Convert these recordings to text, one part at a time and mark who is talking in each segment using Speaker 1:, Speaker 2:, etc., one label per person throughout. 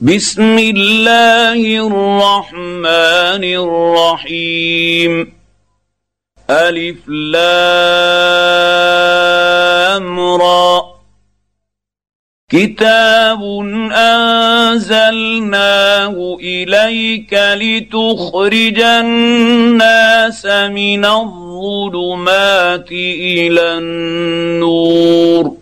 Speaker 1: بسم الله الرحمن الرحيم. ألف لام را. كتاب أنزلناه إليك لتخرج الناس من الظلمات إلى النور.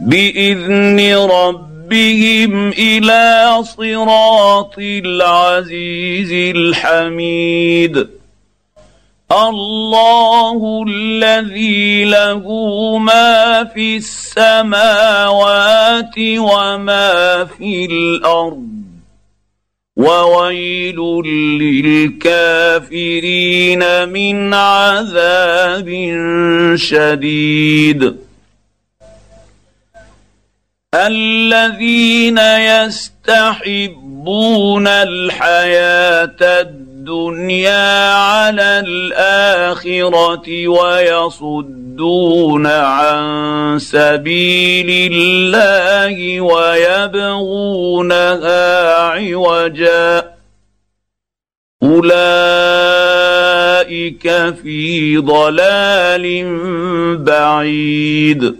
Speaker 1: بإذن رب بهم إلى صراط العزيز الحميد. الله الذي له ما في السماوات وما في الأرض. وويل للكافرين من عذاب شديد. الذين يستحبون الحياة الدنيا على الآخرة ويصدون عن سبيل الله ويبغونها عوجا. أولئك في ضلال بعيد.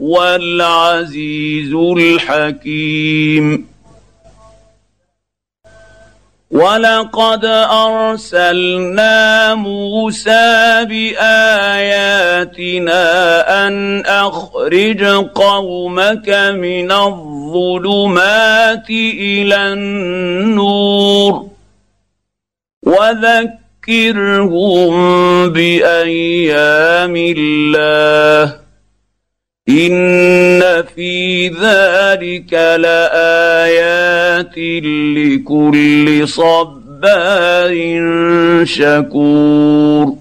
Speaker 1: العزيز الحكيم. ولقد ارسلنا موسى باياتنا ان اخرج قومك من الظلمات إلى النور وذكرهم بايام الله ان في ذلك لايات لكل صبار شكور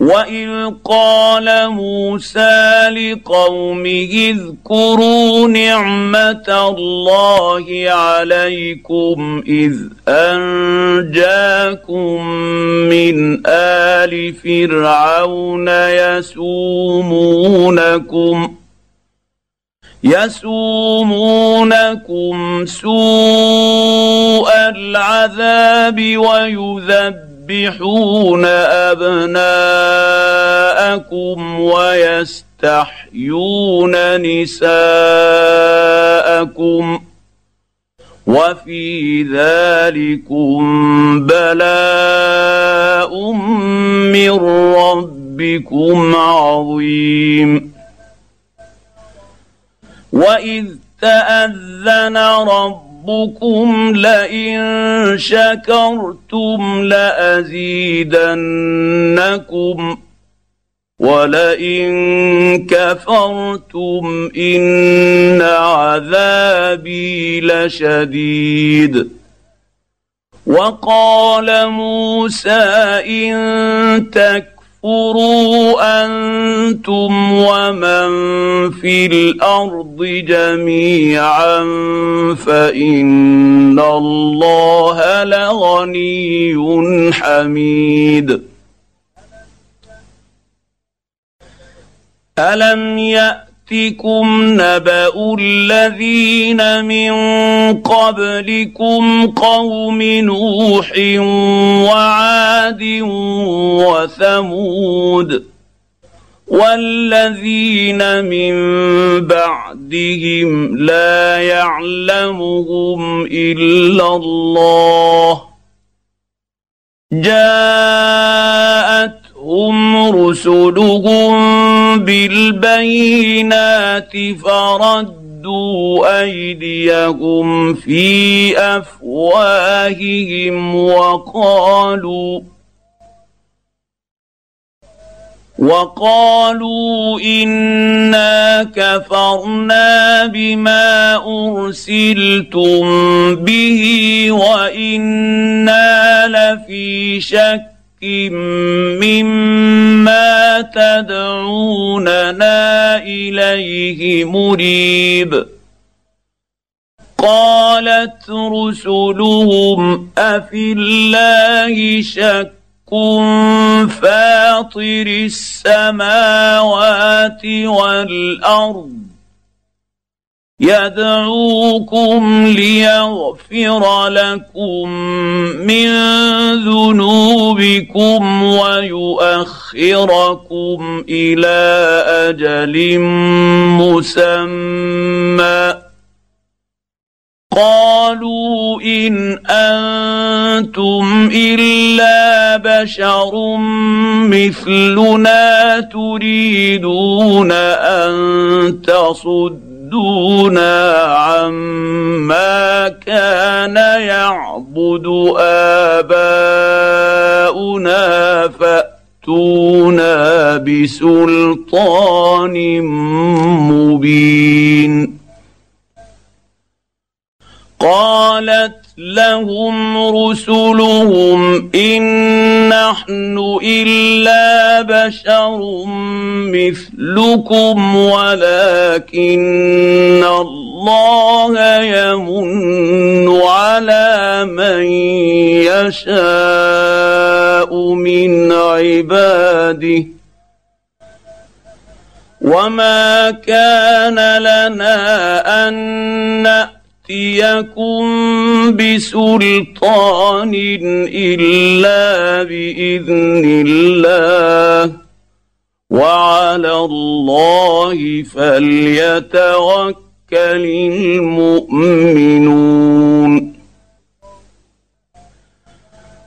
Speaker 1: واذ قال موسى لقومه اذكروا نعمه الله عليكم اذ انجاكم من ال فرعون يسومونكم يسومونكم سوء العذاب ويذبون يذبحون أبناءكم ويستحيون نساءكم وفي ذلكم بلاء من ربكم عظيم. وإذ تأذن رب ربكم لئن شكرتم لازيدنكم ولئن كفرتم ان عذابي لشديد وقال موسى ان تك اكفروا أنتم ومن في الأرض جميعا فان الله لغني حميد الم يات ياتكم نبأ الذين من قبلكم قوم نوح وعاد وثمود والذين من بعدهم لا يعلمهم إلا الله جاءت جاءتهم رسلهم بالبينات فردوا أيديهم في أفواههم وقالوا وقالوا إنا كفرنا بما أرسلتم به وإنا لفي شك مما تدعوننا اليه مريب قالت رسلهم افي الله شك فاطر السماوات والارض يدعوكم ليغفر لكم من ذنوبكم ويؤخركم إلى أجل مسمى. قالوا إن أنتم إلا بشر مثلنا تريدون أن تصدونا عما كان يعبد آباؤنا فأتونا بسلطان مبين. قالت لهم رسلهم إن نحن إلا بشر مثلكم ولكن الله يمن على من يشاء من عباده وما كان لنا أن نأتي يأتيكم بسلطان إلا بإذن الله. وعلى الله فليتوكل المؤمنون.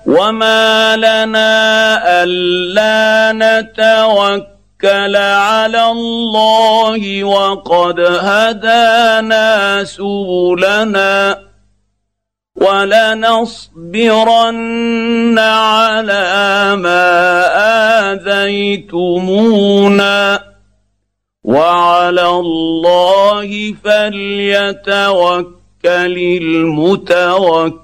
Speaker 1: وما لنا ألا نتوكل توكل على الله وقد هدانا سبلنا ولنصبرن على ما آذيتمونا وعلى الله فليتوكل المتوكلون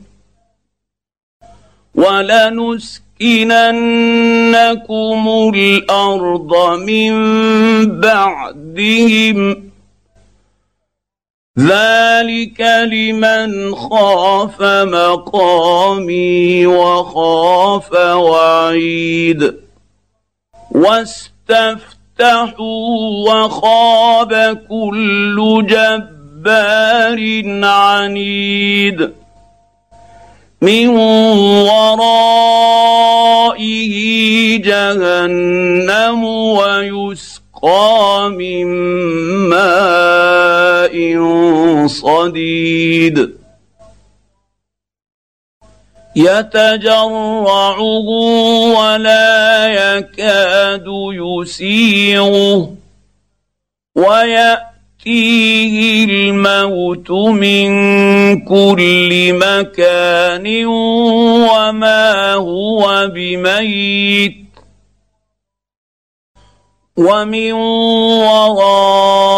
Speaker 1: ولنسكننكم الأرض من بعدهم. ذلك لمن خاف مقامي وخاف وعيد. واستفتحوا وخاب كل جبار عنيد. من ورائه جهنم ويسقى من ماء صديد. يتجرعه ولا يكاد يسيغه ويأتي ياتيه الموت من كل مكان وما هو بميت ومن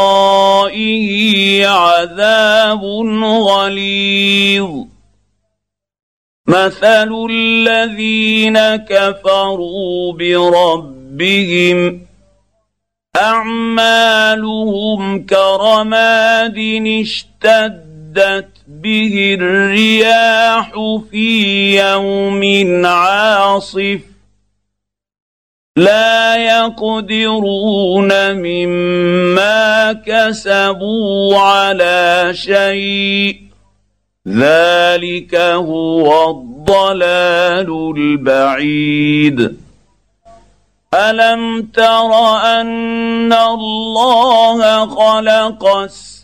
Speaker 1: ورائه عذاب غليظ مثل الذين كفروا بربهم أعمالهم كرماد اشتدت به الرياح في يوم عاصف. لا يقدرون مما كسبوا على شيء. ذلك هو الضلال البعيد. الم تر ان الله خلق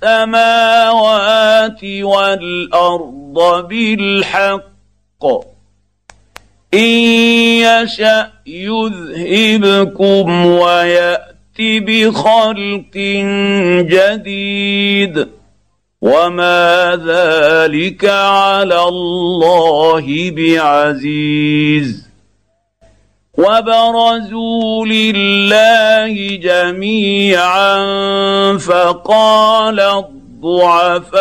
Speaker 1: السماوات والارض بالحق ان يشا يذهبكم ويات بخلق جديد وما ذلك على الله بعزيز وبرزوا لله جميعا فقال الضعفاء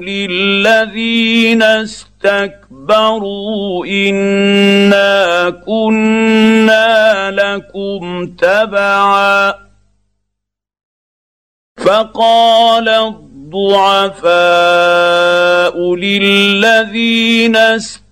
Speaker 1: للذين استكبروا انا كنا لكم تبعا فقال الضعفاء للذين استكبروا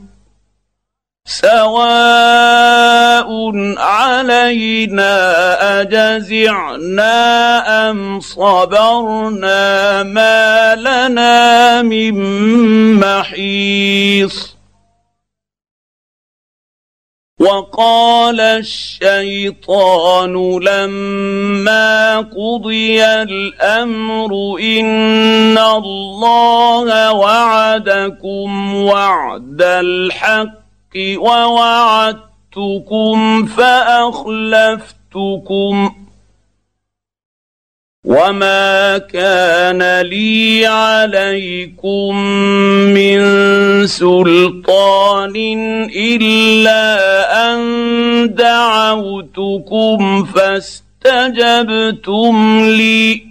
Speaker 1: سواء علينا اجزعنا ام صبرنا ما لنا من محيص وقال الشيطان لما قضي الامر ان الله وعدكم وعد الحق ووعدتكم فأخلفتكم وما كان لي عليكم من سلطان إلا أن دعوتكم فاستجبتم لي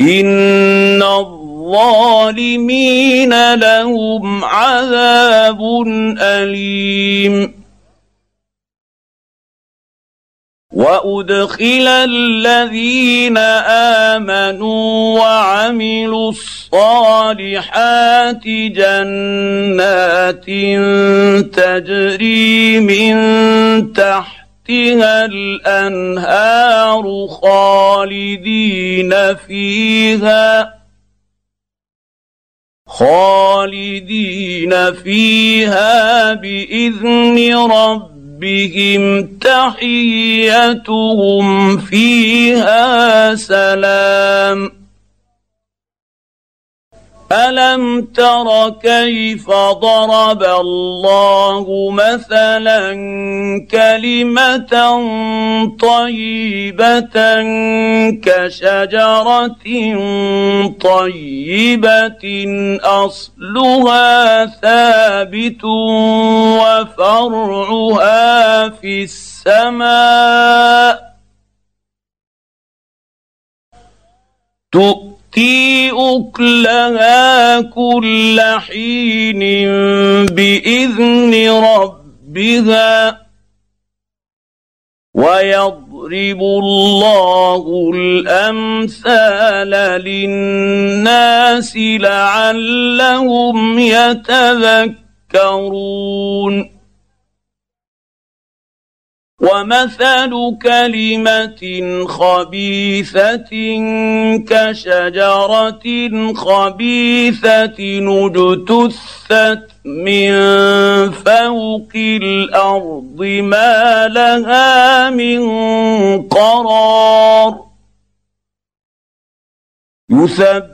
Speaker 1: ان الظالمين لهم عذاب اليم وادخل الذين امنوا وعملوا الصالحات جنات تجري من تحتها الأنهار خالدين فيها خالدين فيها بإذن ربهم تحيتهم فيها سلام. الم تر كيف ضرب الله مثلا كلمه طيبه كشجره طيبه اصلها ثابت وفرعها في السماء تؤتي اكلها كل حين باذن ربها ويضرب الله الامثال للناس لعلهم يتذكرون ومثل كلمه خبيثه كشجره خبيثه اجتثت من فوق الأرض ما لها من قرار يثبت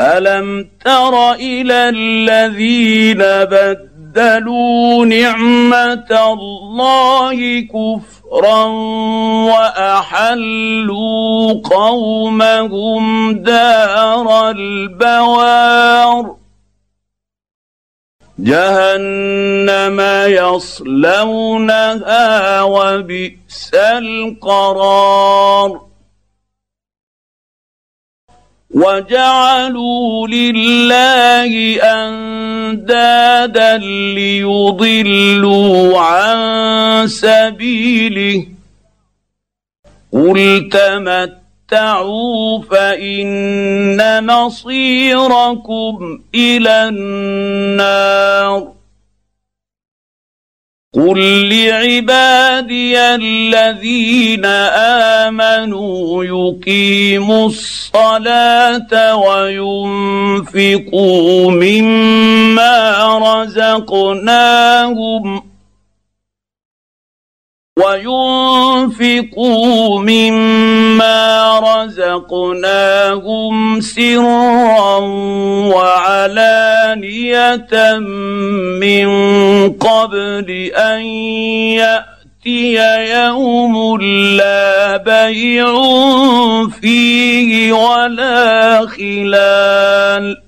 Speaker 1: ألم تر إلى الذين بدلوا نعمة الله كفرا وأحلوا قومهم دار البوار؟ جهنم يصلونها وبئس القرار. وجعلوا لله أندادا ليضلوا عن سبيله. قل تمتعوا فان مصيركم إلى النار. قل لعبادي الذين امنوا يقيموا الصلاه وينفقوا مما رزقناهم وينفقوا مما رزقناهم سرا وعلانية من قبل أن يأتي يوم لا بيع فيه ولا خلال.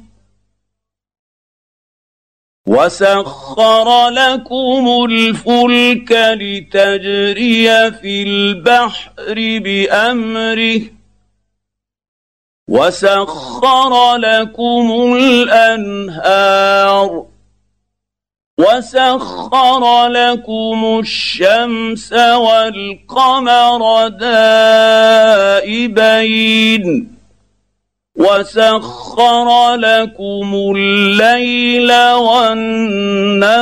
Speaker 1: وسخر لكم الفلك لتجري في البحر بامره وسخر لكم الانهار وسخر لكم الشمس والقمر دائبين وسخر لكم الليل والنهار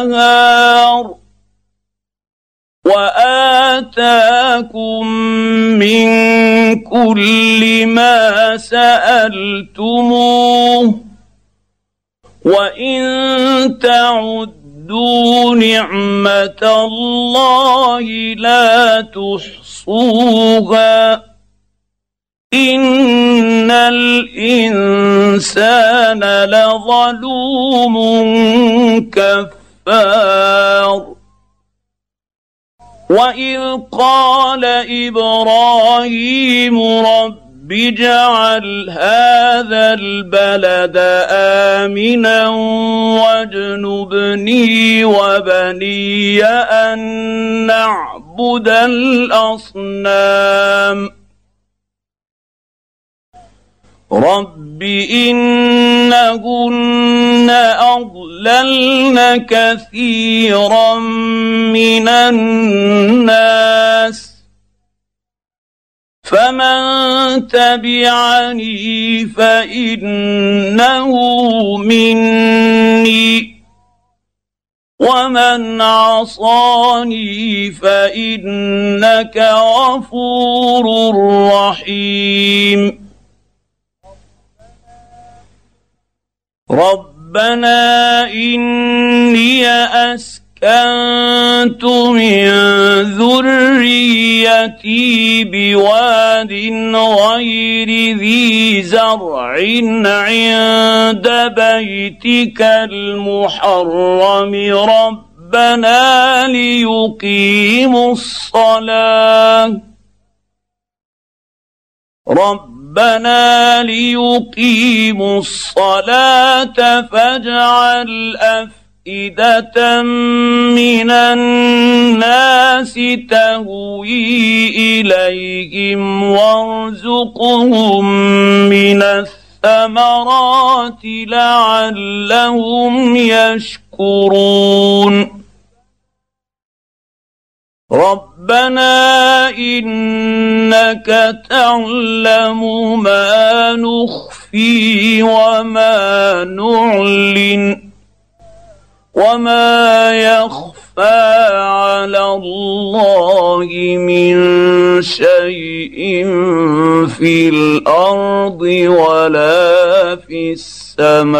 Speaker 1: واتاكم من كل ما سالتموه وان تعدوا نعمه الله لا تحصوها ان الانسان لظلوم كفار. واذ قال إبراهيم رب اجعل هذا البلد امنا واجنبني وبني ان نعبد الاصنام رب انهن اضللن كثيرا من الناس فمن تبعني فانه مني ومن عصاني فانك غفور رحيم ربنا اني اسكنت من ذريتي بواد غير ذي زرع عند بيتك المحرم ربنا ليقيموا الصلاه. رب ربنا ليقيموا الصلاة فاجعل أفئدة من الناس تهوي إليهم وارزقهم من الثمرات لعلهم يشكرون. ربنا انك تعلم ما نخفي وما نعلن وما يخفى على الله من شيء في الأرض ولا في السماء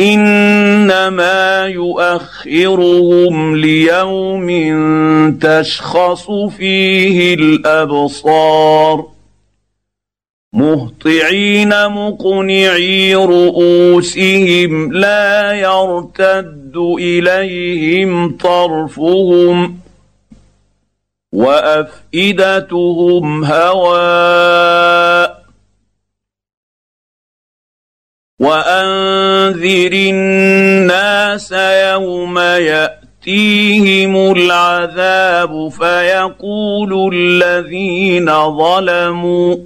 Speaker 1: إنما يؤخرهم ليوم تشخص فيه الأبصار. مهطعين مقنعي رؤوسهم لا يرتد إليهم طرفهم وأفئدتهم هواء. وانذر الناس يوم ياتيهم العذاب فيقول الذين ظلموا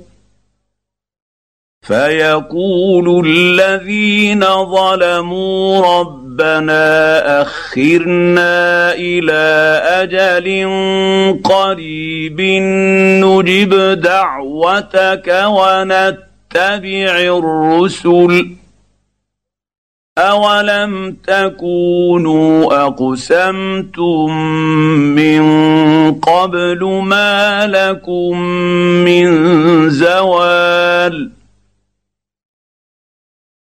Speaker 1: فيقول الذين ظلموا ربنا اخرنا إلى أجل قريب نجب دعوتك ونتبع الرسل اولم تكونوا اقسمتم من قبل ما لكم من زوال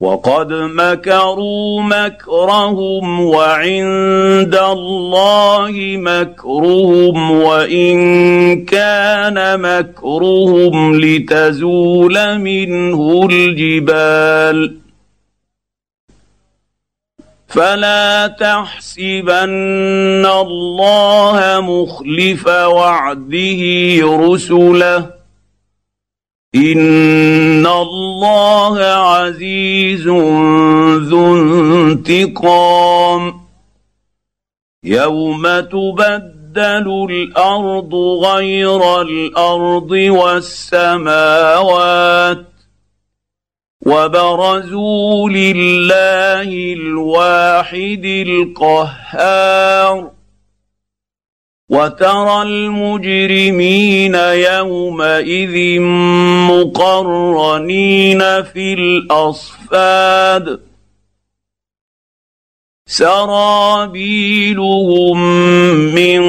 Speaker 1: وقد مكروا مكرهم وعند الله مكرهم وان كان مكرهم لتزول منه الجبال فلا تحسبن الله مخلف وعده رسله ان الله عزيز ذو انتقام يوم تبدل الأرض غير الأرض والسماوات وبرزوا لله الواحد القهار وترى المجرمين يومئذ مقرنين في الأصفاد. سرابيلهم من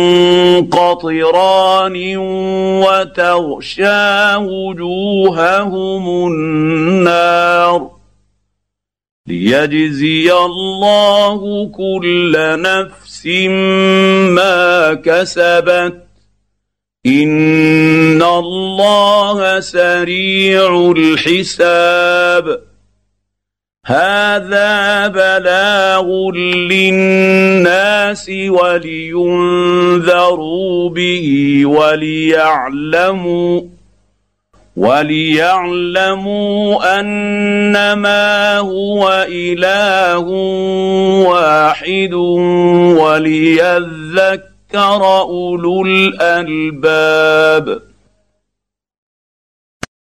Speaker 1: قطران وتغشى وجوههم النار. ليجزي الله كل نفس ما كسبت إن الله سريع الحساب. هذا بلاغ للناس ولينذروا به وليعلموا وليعلموا انما هو اله واحد وليذكر اولو الالباب